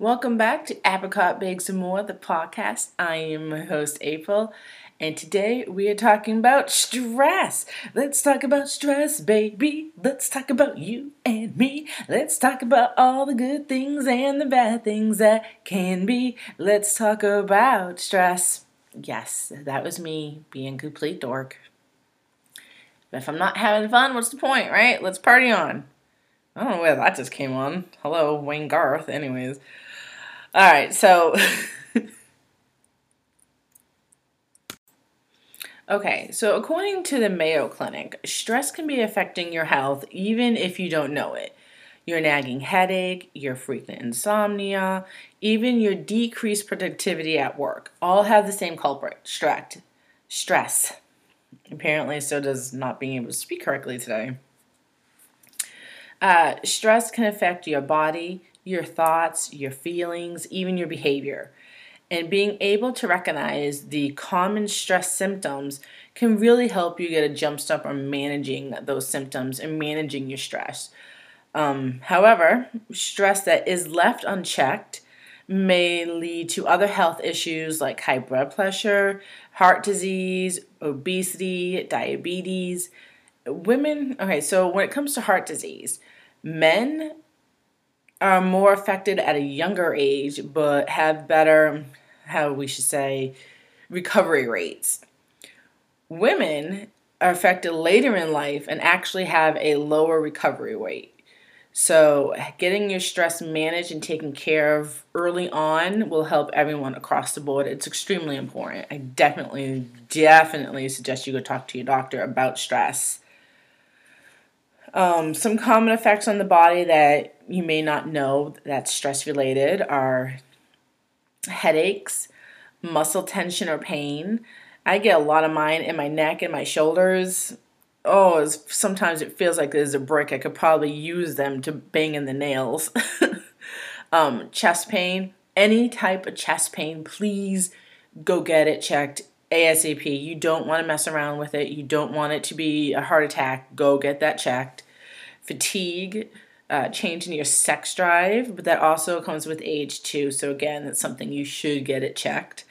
Welcome back to Apricot Bakes and More, the podcast. I am my host, April, and today we are talking about stress. Let's talk about stress, baby. Let's talk about you and me. Let's talk about all the good things and the bad things that can be. Let's talk about stress. Yes, that was me being complete dork. But if I'm not having fun, what's the point, right? Let's party on. Oh, I don't know where that just came on. Hello, Wayne Garth. Anyways. All right, so. okay, so according to the Mayo Clinic, stress can be affecting your health even if you don't know it. Your nagging headache, your frequent insomnia, even your decreased productivity at work all have the same culprit stress. Stress. Apparently, so does not being able to speak correctly today. Uh, stress can affect your body, your thoughts, your feelings, even your behavior. And being able to recognize the common stress symptoms can really help you get a jump start on managing those symptoms and managing your stress. Um, however, stress that is left unchecked may lead to other health issues like high blood pressure, heart disease, obesity, diabetes. Women, okay, so when it comes to heart disease, men are more affected at a younger age, but have better, how we should say, recovery rates. Women are affected later in life and actually have a lower recovery rate. So, getting your stress managed and taken care of early on will help everyone across the board. It's extremely important. I definitely, definitely suggest you go talk to your doctor about stress. Um, some common effects on the body that you may not know that's stress related are headaches, muscle tension or pain. I get a lot of mine in my neck and my shoulders. Oh, sometimes it feels like there's a brick. I could probably use them to bang in the nails. um, chest pain, any type of chest pain, please go get it checked ASAP. You don't want to mess around with it. You don't want it to be a heart attack. Go get that checked fatigue, uh, change in your sex drive, but that also comes with age too. So again, that's something you should get it checked.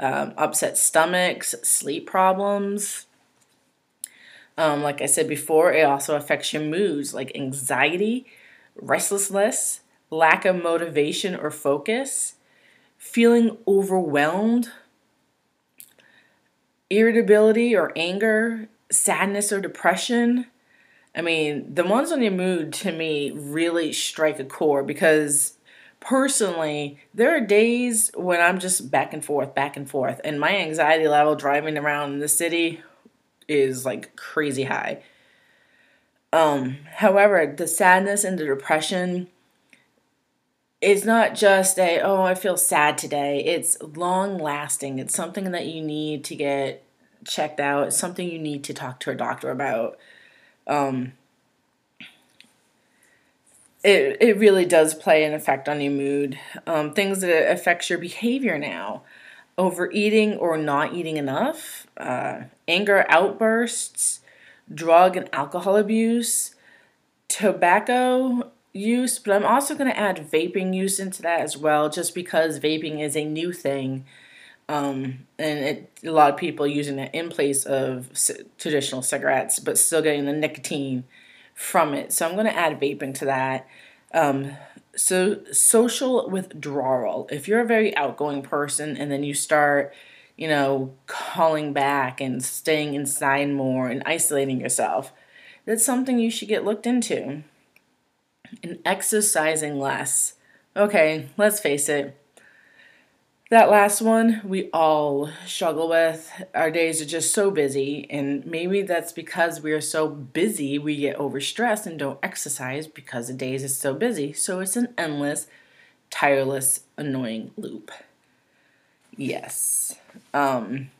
Um, upset stomachs, sleep problems. Um, like I said before, it also affects your moods like anxiety, restlessness, lack of motivation or focus, feeling overwhelmed, irritability or anger, sadness or depression, I mean, the ones on your mood to me really strike a chord because personally, there are days when I'm just back and forth, back and forth, and my anxiety level driving around the city is like crazy high. Um, however, the sadness and the depression is not just a oh I feel sad today. It's long lasting. It's something that you need to get checked out. It's something you need to talk to a doctor about um, it, it really does play an effect on your mood. Um, things that affects your behavior now overeating or not eating enough, uh, anger outbursts, drug and alcohol abuse, tobacco use, but I'm also going to add vaping use into that as well, just because vaping is a new thing. Um, and it, a lot of people using it in place of c- traditional cigarettes, but still getting the nicotine from it. So I'm going to add vaping to that. Um, so social withdrawal. If you're a very outgoing person and then you start, you know, calling back and staying inside more and isolating yourself, that's something you should get looked into. And exercising less. Okay, let's face it that last one, we all struggle with. Our days are just so busy, and maybe that's because we are so busy, we get overstressed and don't exercise because the days is so busy. So it's an endless, tireless, annoying loop. Yes. Um,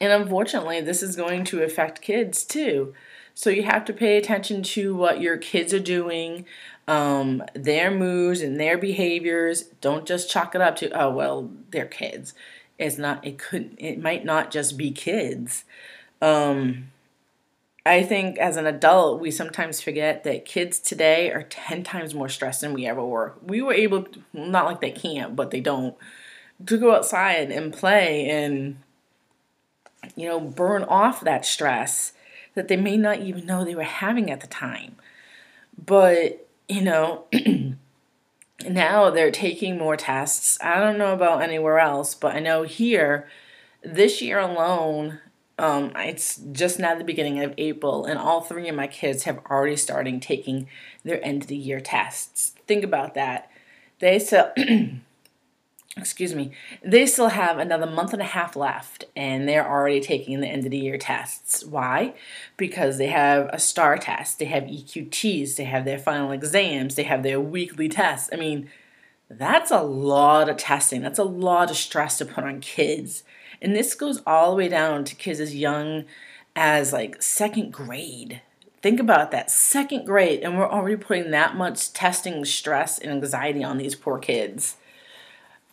and unfortunately, this is going to affect kids too. So you have to pay attention to what your kids are doing, um, their moods and their behaviors. Don't just chalk it up to oh well, they're kids. It's not. It could. It might not just be kids. Um, I think as an adult, we sometimes forget that kids today are 10 times more stressed than we ever were. We were able, to, not like they can't, but they don't, to go outside and play and, you know, burn off that stress that they may not even know they were having at the time. But, you know, now they're taking more tests. I don't know about anywhere else, but I know here, this year alone, um, it's just now the beginning of April, and all three of my kids have already started taking their end of the year tests. Think about that. They still, excuse me, they still have another month and a half left, and they're already taking the end of the year tests. Why? Because they have a STAR test, they have EQTs, they have their final exams, they have their weekly tests. I mean, that's a lot of testing. That's a lot of stress to put on kids and this goes all the way down to kids as young as like second grade. Think about that, second grade, and we're already putting that much testing stress and anxiety on these poor kids.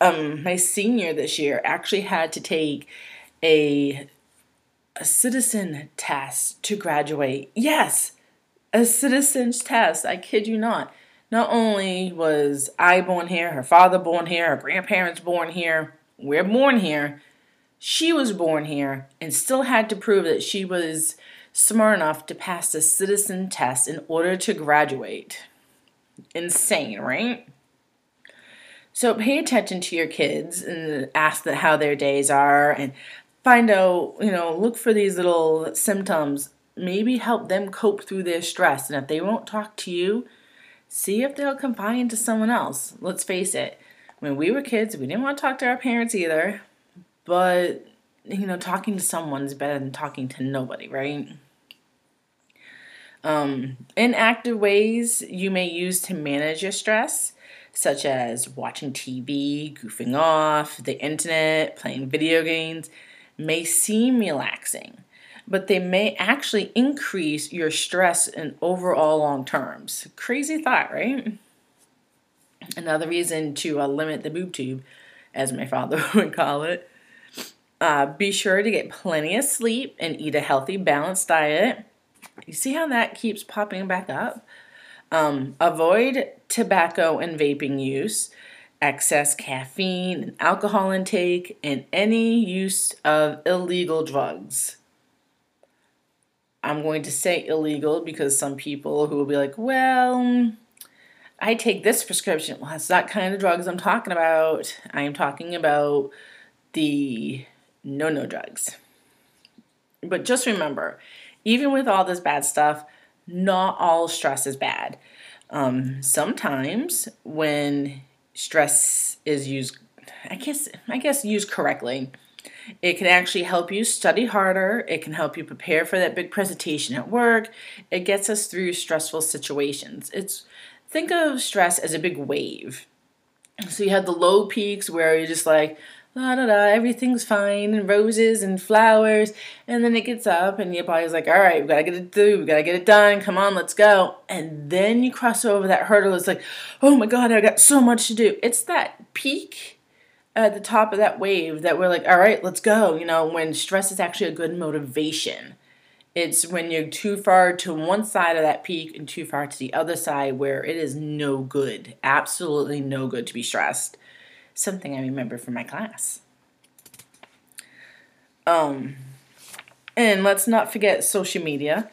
Um, my senior this year actually had to take a a citizen test to graduate. Yes, a citizen's test. I kid you not. Not only was I born here, her father born here, her grandparents born here, we're born here, she was born here and still had to prove that she was smart enough to pass the citizen test in order to graduate. Insane, right? So pay attention to your kids and ask them how their days are and find out, you know, look for these little symptoms. Maybe help them cope through their stress. And if they won't talk to you, see if they'll confide to someone else. Let's face it, when we were kids, we didn't want to talk to our parents either. But, you know, talking to someone is better than talking to nobody, right? Um, inactive ways you may use to manage your stress, such as watching TV, goofing off, the internet, playing video games, may seem relaxing, but they may actually increase your stress in overall long terms. Crazy thought, right? Another reason to uh, limit the boob tube, as my father would call it, uh, be sure to get plenty of sleep and eat a healthy, balanced diet. You see how that keeps popping back up? Um, avoid tobacco and vaping use, excess caffeine and alcohol intake, and any use of illegal drugs. I'm going to say illegal because some people who will be like, well, I take this prescription. Well, that's not kind of drugs I'm talking about. I am talking about the no, no drugs. But just remember, even with all this bad stuff, not all stress is bad. Um, sometimes when stress is used, I guess, I guess used correctly, it can actually help you study harder. It can help you prepare for that big presentation at work. It gets us through stressful situations. It's think of stress as a big wave. So you have the low peaks where you're just like, la da da, everything's fine, and roses and flowers. And then it gets up, and your body's like, all right, we gotta get it through, we gotta get it done, come on, let's go. And then you cross over that hurdle, it's like, oh my god, I got so much to do. It's that peak at the top of that wave that we're like, all right, let's go. You know, when stress is actually a good motivation. It's when you're too far to one side of that peak and too far to the other side where it is no good, absolutely no good to be stressed something I remember from my class. Um, and let's not forget social media.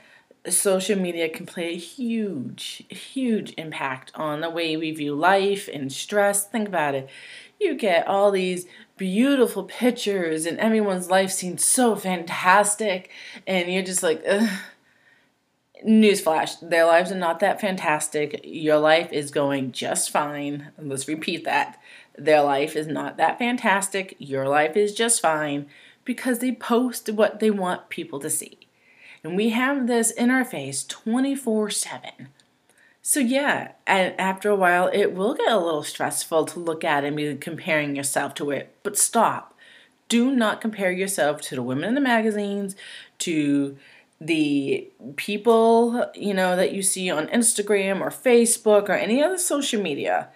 Social media can play a huge, huge impact on the way we view life and stress. Think about it. You get all these beautiful pictures, and everyone's life seems so fantastic, and you're just like, Ugh. Newsflash, their lives are not that fantastic. Your life is going just fine. Let's repeat that. Their life is not that fantastic. Your life is just fine because they post what they want people to see. And we have this in our face 24 7. So, yeah, and after a while, it will get a little stressful to look at and be comparing yourself to it. But stop. Do not compare yourself to the women in the magazines, to the people, you know, that you see on Instagram or Facebook or any other social media.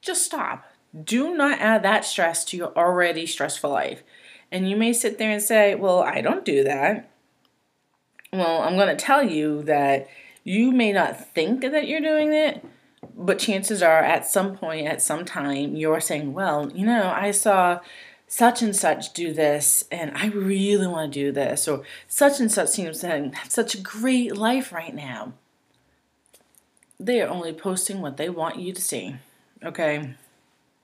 Just stop do not add that stress to your already stressful life. And you may sit there and say, Well, I don't do that. Well, I'm going to tell you that you may not think that you're doing it, but chances are at some point, at some time, you're saying, well, you know, I saw such and such do this and I really want to do this, or such and such seems to have such a great life right now. They are only posting what they want you to see. Okay?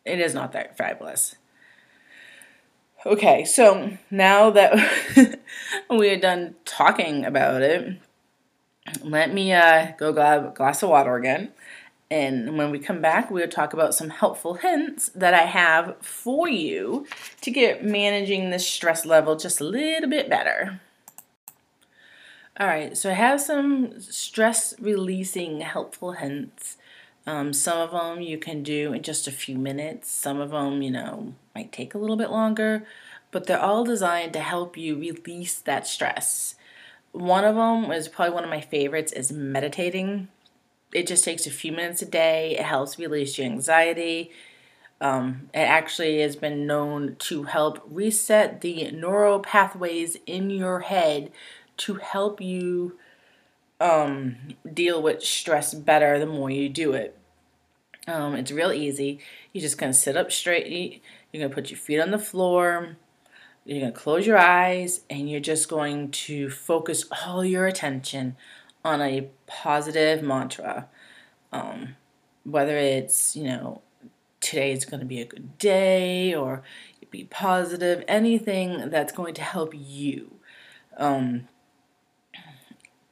It is not that fabulous. Okay, so now that we are done talking about it, let me uh, go grab a glass of water again. And when we come back, we'll talk about some helpful hints that I have for you to get managing this stress level just a little bit better. All right, so I have some stress releasing helpful hints. Um, some of them you can do in just a few minutes. Some of them, you know, might take a little bit longer, but they're all designed to help you release that stress. One of them is probably one of my favorites is meditating it just takes a few minutes a day. It helps release your anxiety. Um, it actually has been known to help reset the neural pathways in your head to help you um, deal with stress better the more you do it. Um, it's real easy. You're just going to sit up straight. You're going to put your feet on the floor. You're going to close your eyes and you're just going to focus all your attention on a positive mantra. Um, whether it's, you know, today is going to be a good day or be positive, anything that's going to help you. Um,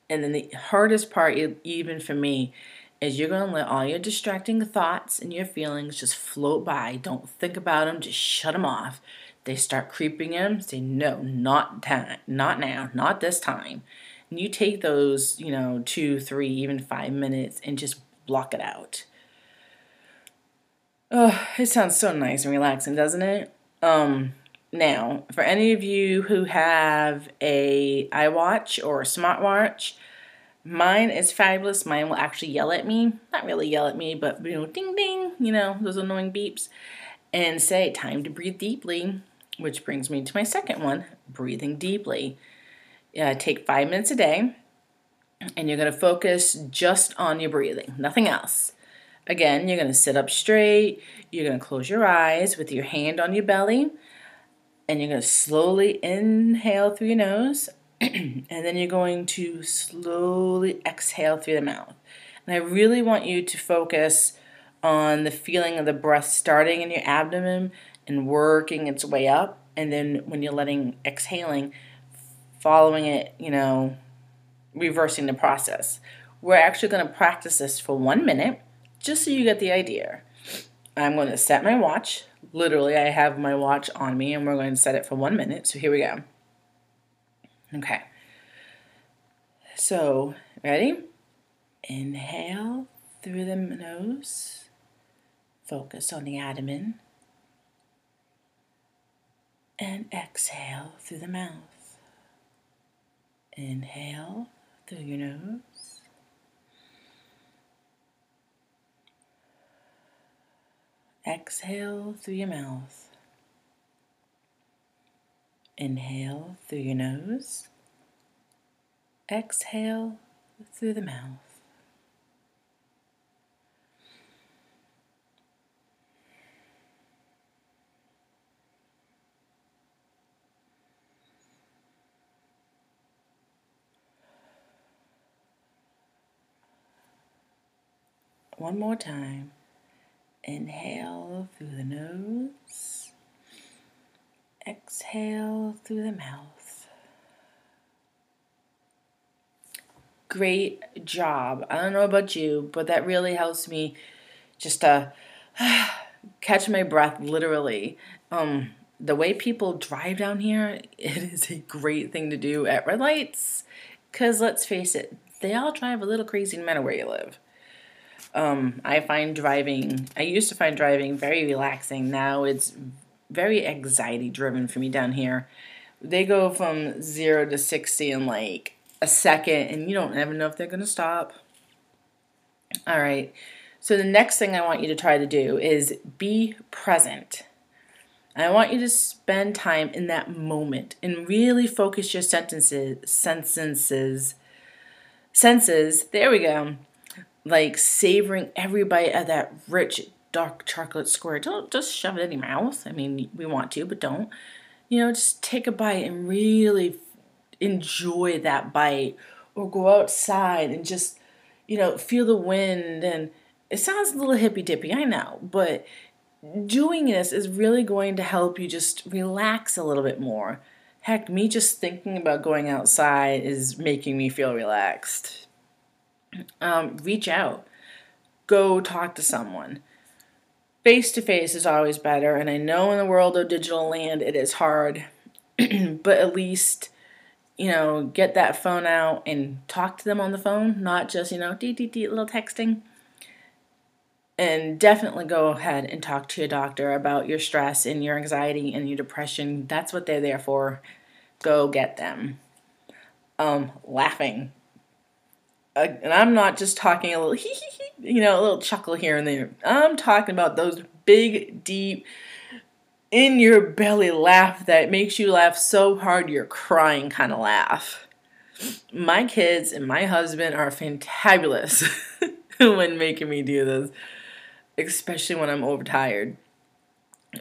and then the hardest part, even for me, is you're going to let all your distracting thoughts and your feelings just float by. Don't think about them, just shut them off. They start creeping in, say, no, not time, not now, not this time. And you take those, you know, two, three, even five minutes and just block it out. Oh, it sounds so nice and relaxing, doesn't it? Um, now, for any of you who have a iWatch or a smartwatch, mine is fabulous. Mine will actually yell at me. Not really yell at me, but you know, ding ding, you know, those annoying beeps. And say, time to breathe deeply, which brings me to my second one, breathing deeply uh, take five minutes a day, and you're going to focus just on your breathing, nothing else. Again, you're going to sit up straight, you're going to close your eyes with your hand on your belly, and you're going to slowly inhale through your nose, and then you're going to slowly exhale through the mouth. And I really want you to focus on the feeling of the breath starting in your abdomen and working its way up. And then when you're letting exhaling, following it, you know, reversing the process. We're actually going to practice this for one minute just so you get the idea. I'm going to set my watch. Literally, I have my watch on me and we're going to set it for one minute. So here we go. Okay. So, ready? Inhale through the nose. Focus on the abdomen. And exhale through the mouth. Inhale through your nose. Exhale through your mouth. Inhale through your nose. Exhale through the mouth. One more time. Inhale through the nose. Exhale through the mouth. Great job. I don't know about you, but that really helps me just to catch my breath literally. Um, the way people drive down here, it is a great thing to do at red lights. Because let's face it, they all drive a little crazy no matter where you live. Um, I find driving, I used to find driving very relaxing. Now it's very anxiety driven for me down here. They go from zero to 60 in like a second, and you don't ever know if they're going to stop. All right. So the next thing I want you to try to do is be present. I want you to spend time in that moment and really focus your sentences, sentences, senses. There we go. Like savoring every bite of that rich dark chocolate square. Don't just shove it in your mouth. I mean, we want to, but don't. You know, just take a bite and really enjoy that bite or go outside and just, you know, feel the wind. And it sounds a little hippy dippy, I know, but doing this is really going to help you just relax a little bit more. Heck, me just thinking about going outside is making me feel relaxed. Um, reach out, go talk to someone. Face to face is always better, and I know in the world of digital land it is hard, but at least you know, get that phone out and talk to them on the phone, not just, you know, dee dee dee little texting. And definitely go ahead and talk to your doctor about your stress and your anxiety and your depression. That's what they're there for. Go get them. Um, laughing. And I'm not just talking a little, hee hee you know, a little chuckle here and there. I'm talking about those big, deep, in your belly laugh that makes you laugh so hard you're crying kind of laugh. My kids and my husband are fantabulous when making me do this, especially when I'm overtired.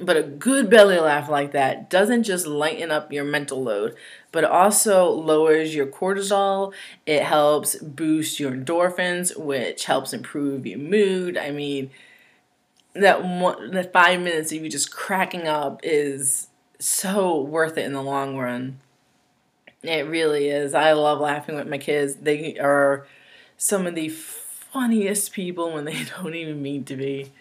But a good belly laugh like that doesn't just lighten up your mental load, but also lowers your cortisol. It helps boost your endorphins, which helps improve your mood. I mean, that one that five minutes of you just cracking up is so worth it in the long run. It really is. I love laughing with my kids. They are some of the funniest people when they don't even mean to be.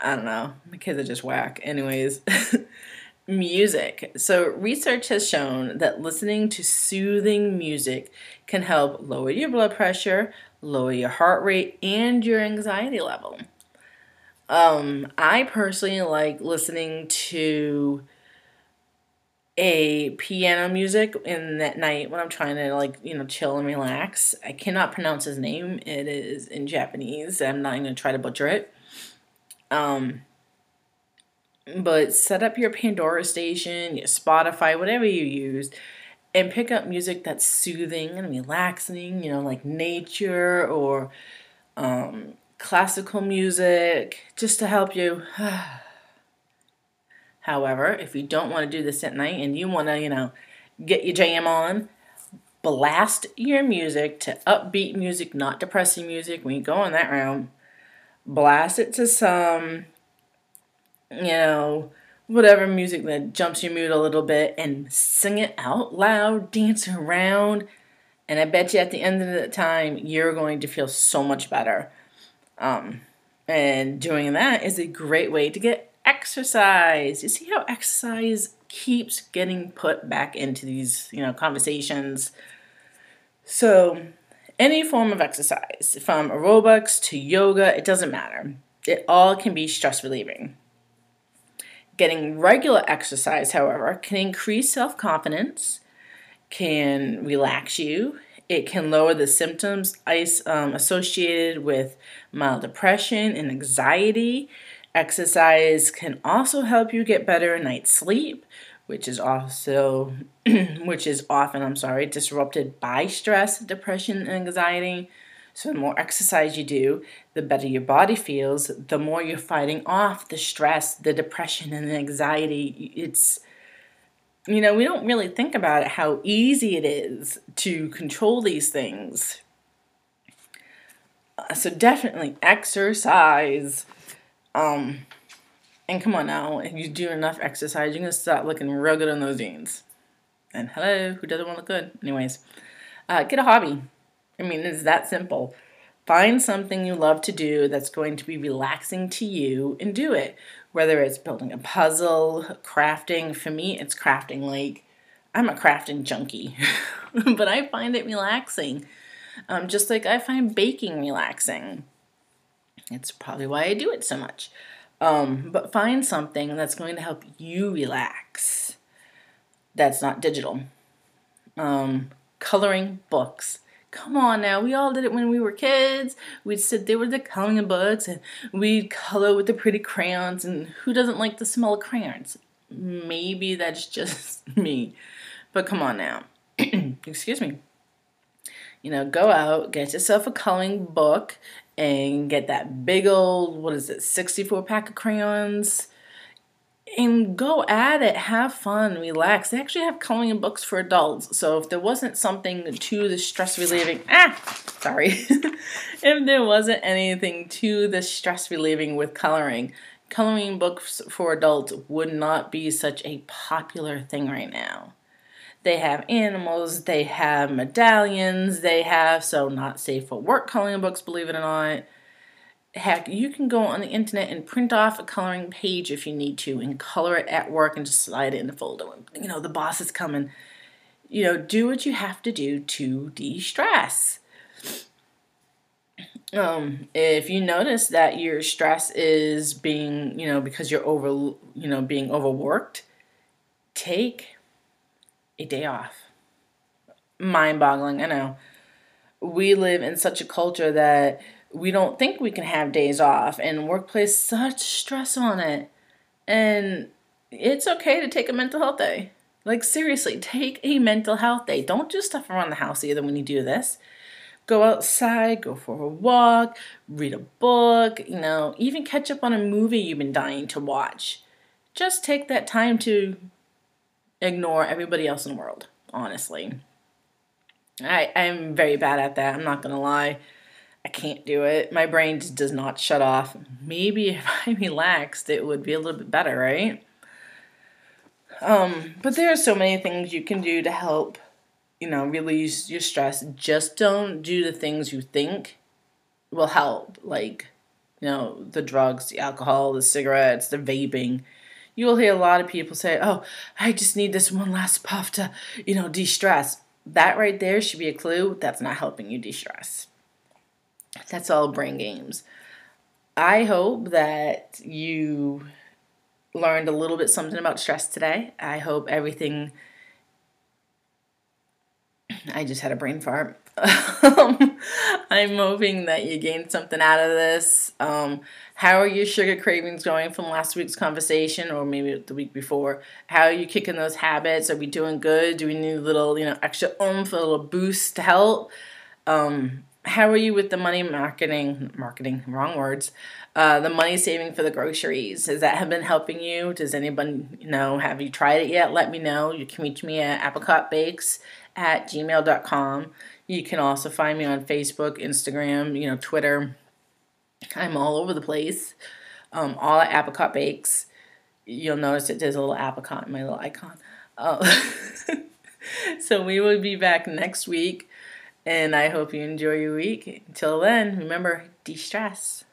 I don't know. My kids are just whack. Anyways, music. So, research has shown that listening to soothing music can help lower your blood pressure, lower your heart rate, and your anxiety level. Um, I personally like listening to a piano music in that night when I'm trying to like you know chill and relax. I cannot pronounce his name. It is in Japanese. I'm not gonna try to butcher it. Um, but set up your Pandora station, your Spotify, whatever you use, and pick up music that's soothing and relaxing. You know, like nature or um, classical music, just to help you. However, if you don't want to do this at night and you want to, you know, get your jam on, blast your music to upbeat music, not depressing music. When you go on that room, blast it to some, you know, whatever music that jumps your mood a little bit and sing it out loud, dance around. And I bet you at the end of the time, you're going to feel so much better. Um, and doing that is a great way to get exercise. You see how exercise keeps getting put back into these, you know, conversations. So, any form of exercise, from aerobics to yoga, it doesn't matter. It all can be stress relieving. Getting regular exercise, however, can increase self confidence, can relax you, it can lower the symptoms um, associated with mild depression and anxiety. Exercise can also help you get better at night's sleep, which is also which is often, I'm sorry, disrupted by stress, depression, and anxiety. So the more exercise you do, the better your body feels, the more you're fighting off the stress, the depression and the anxiety. It's you know, we don't really think about it how easy it is to control these things. Uh, so definitely exercise. Um, and come on now, if you do enough exercise, you're gonna start looking real good on those jeans. And hello, who doesn't want to look good? Anyways, uh, get a hobby. I mean, it's that simple. Find something you love to do that's going to be relaxing to you and do it whether it's building a puzzle, crafting. For me, it's crafting. Like, I'm a crafting junkie, but I find it relaxing. Um, just like I find baking relaxing. It's probably why I do it so much. Um, but find something that's going to help you relax. That's not digital. Um, coloring books Come on now, we all did it when we were kids. We'd sit there with the coloring books and we'd color with the pretty crayons. And who doesn't like the smell of crayons? Maybe that's just me. But come on now. Excuse me. You know, go out, get yourself a coloring book, and get that big old, what is it, 64 pack of crayons and go at it, have fun, relax. They actually have coloring books for adults. So if there wasn't something to the stress relieving, ah, sorry, if there wasn't anything to the stress relieving with coloring, coloring books for adults would not be such a popular thing right now. They have animals, they have medallions, they have so not safe for work coloring books, believe it or not heck, you can go on the internet and print off a coloring page if you need to and color it at work and just slide it in the folder. You know, the boss is coming. You know, do what you have to do to de stress. Um, if you notice that your stress is being, you know, because you're over, you know, being overworked, take a day off. Mind boggling, I know. We live in such a culture that we don't think we can have days off and work workplace such stress on it. And it's okay to take a mental health day. Like seriously take a mental health day. Don't just stuff around the house either when you do this. Go outside go for a walk read a book you know even catch up on a movie you've been dying to watch. Just take that time to ignore everybody else in the world honestly i i'm very bad at that i'm not gonna lie I can't do it. My brain just does not shut off. Maybe if I relaxed, it would be a little bit better, right? Um, but there are so many things you can do to help, you know, release your stress. Just don't do the things you think will help, like, you know, the drugs, the alcohol, the cigarettes, the vaping. You will hear a lot of people say, "Oh, I just need this one last puff to, you know, de-stress." That right there should be a clue that's not helping you de-stress. That's all brain games. I hope that you learned a little bit something about stress today. I hope everything. I just had a brain fart. I'm hoping that you gained something out of this. Um, how are your sugar cravings going from last week's conversation or maybe the week before? How are you kicking those habits? Are we doing good? Do we need a little, you know, extra oomph, a little boost to help? Um, how are you with the money marketing marketing wrong words uh, the money saving for the groceries has that have been helping you does anybody know have you tried it yet let me know you can reach me at apricotbakes at gmail.com you can also find me on facebook instagram you know twitter. I'm all over the place. Um, all at apricot bakes. You'll notice it there's a little apricot in my little icon. Uh, so we will be back next week and I hope you enjoy your week. Until then, remember, de stress.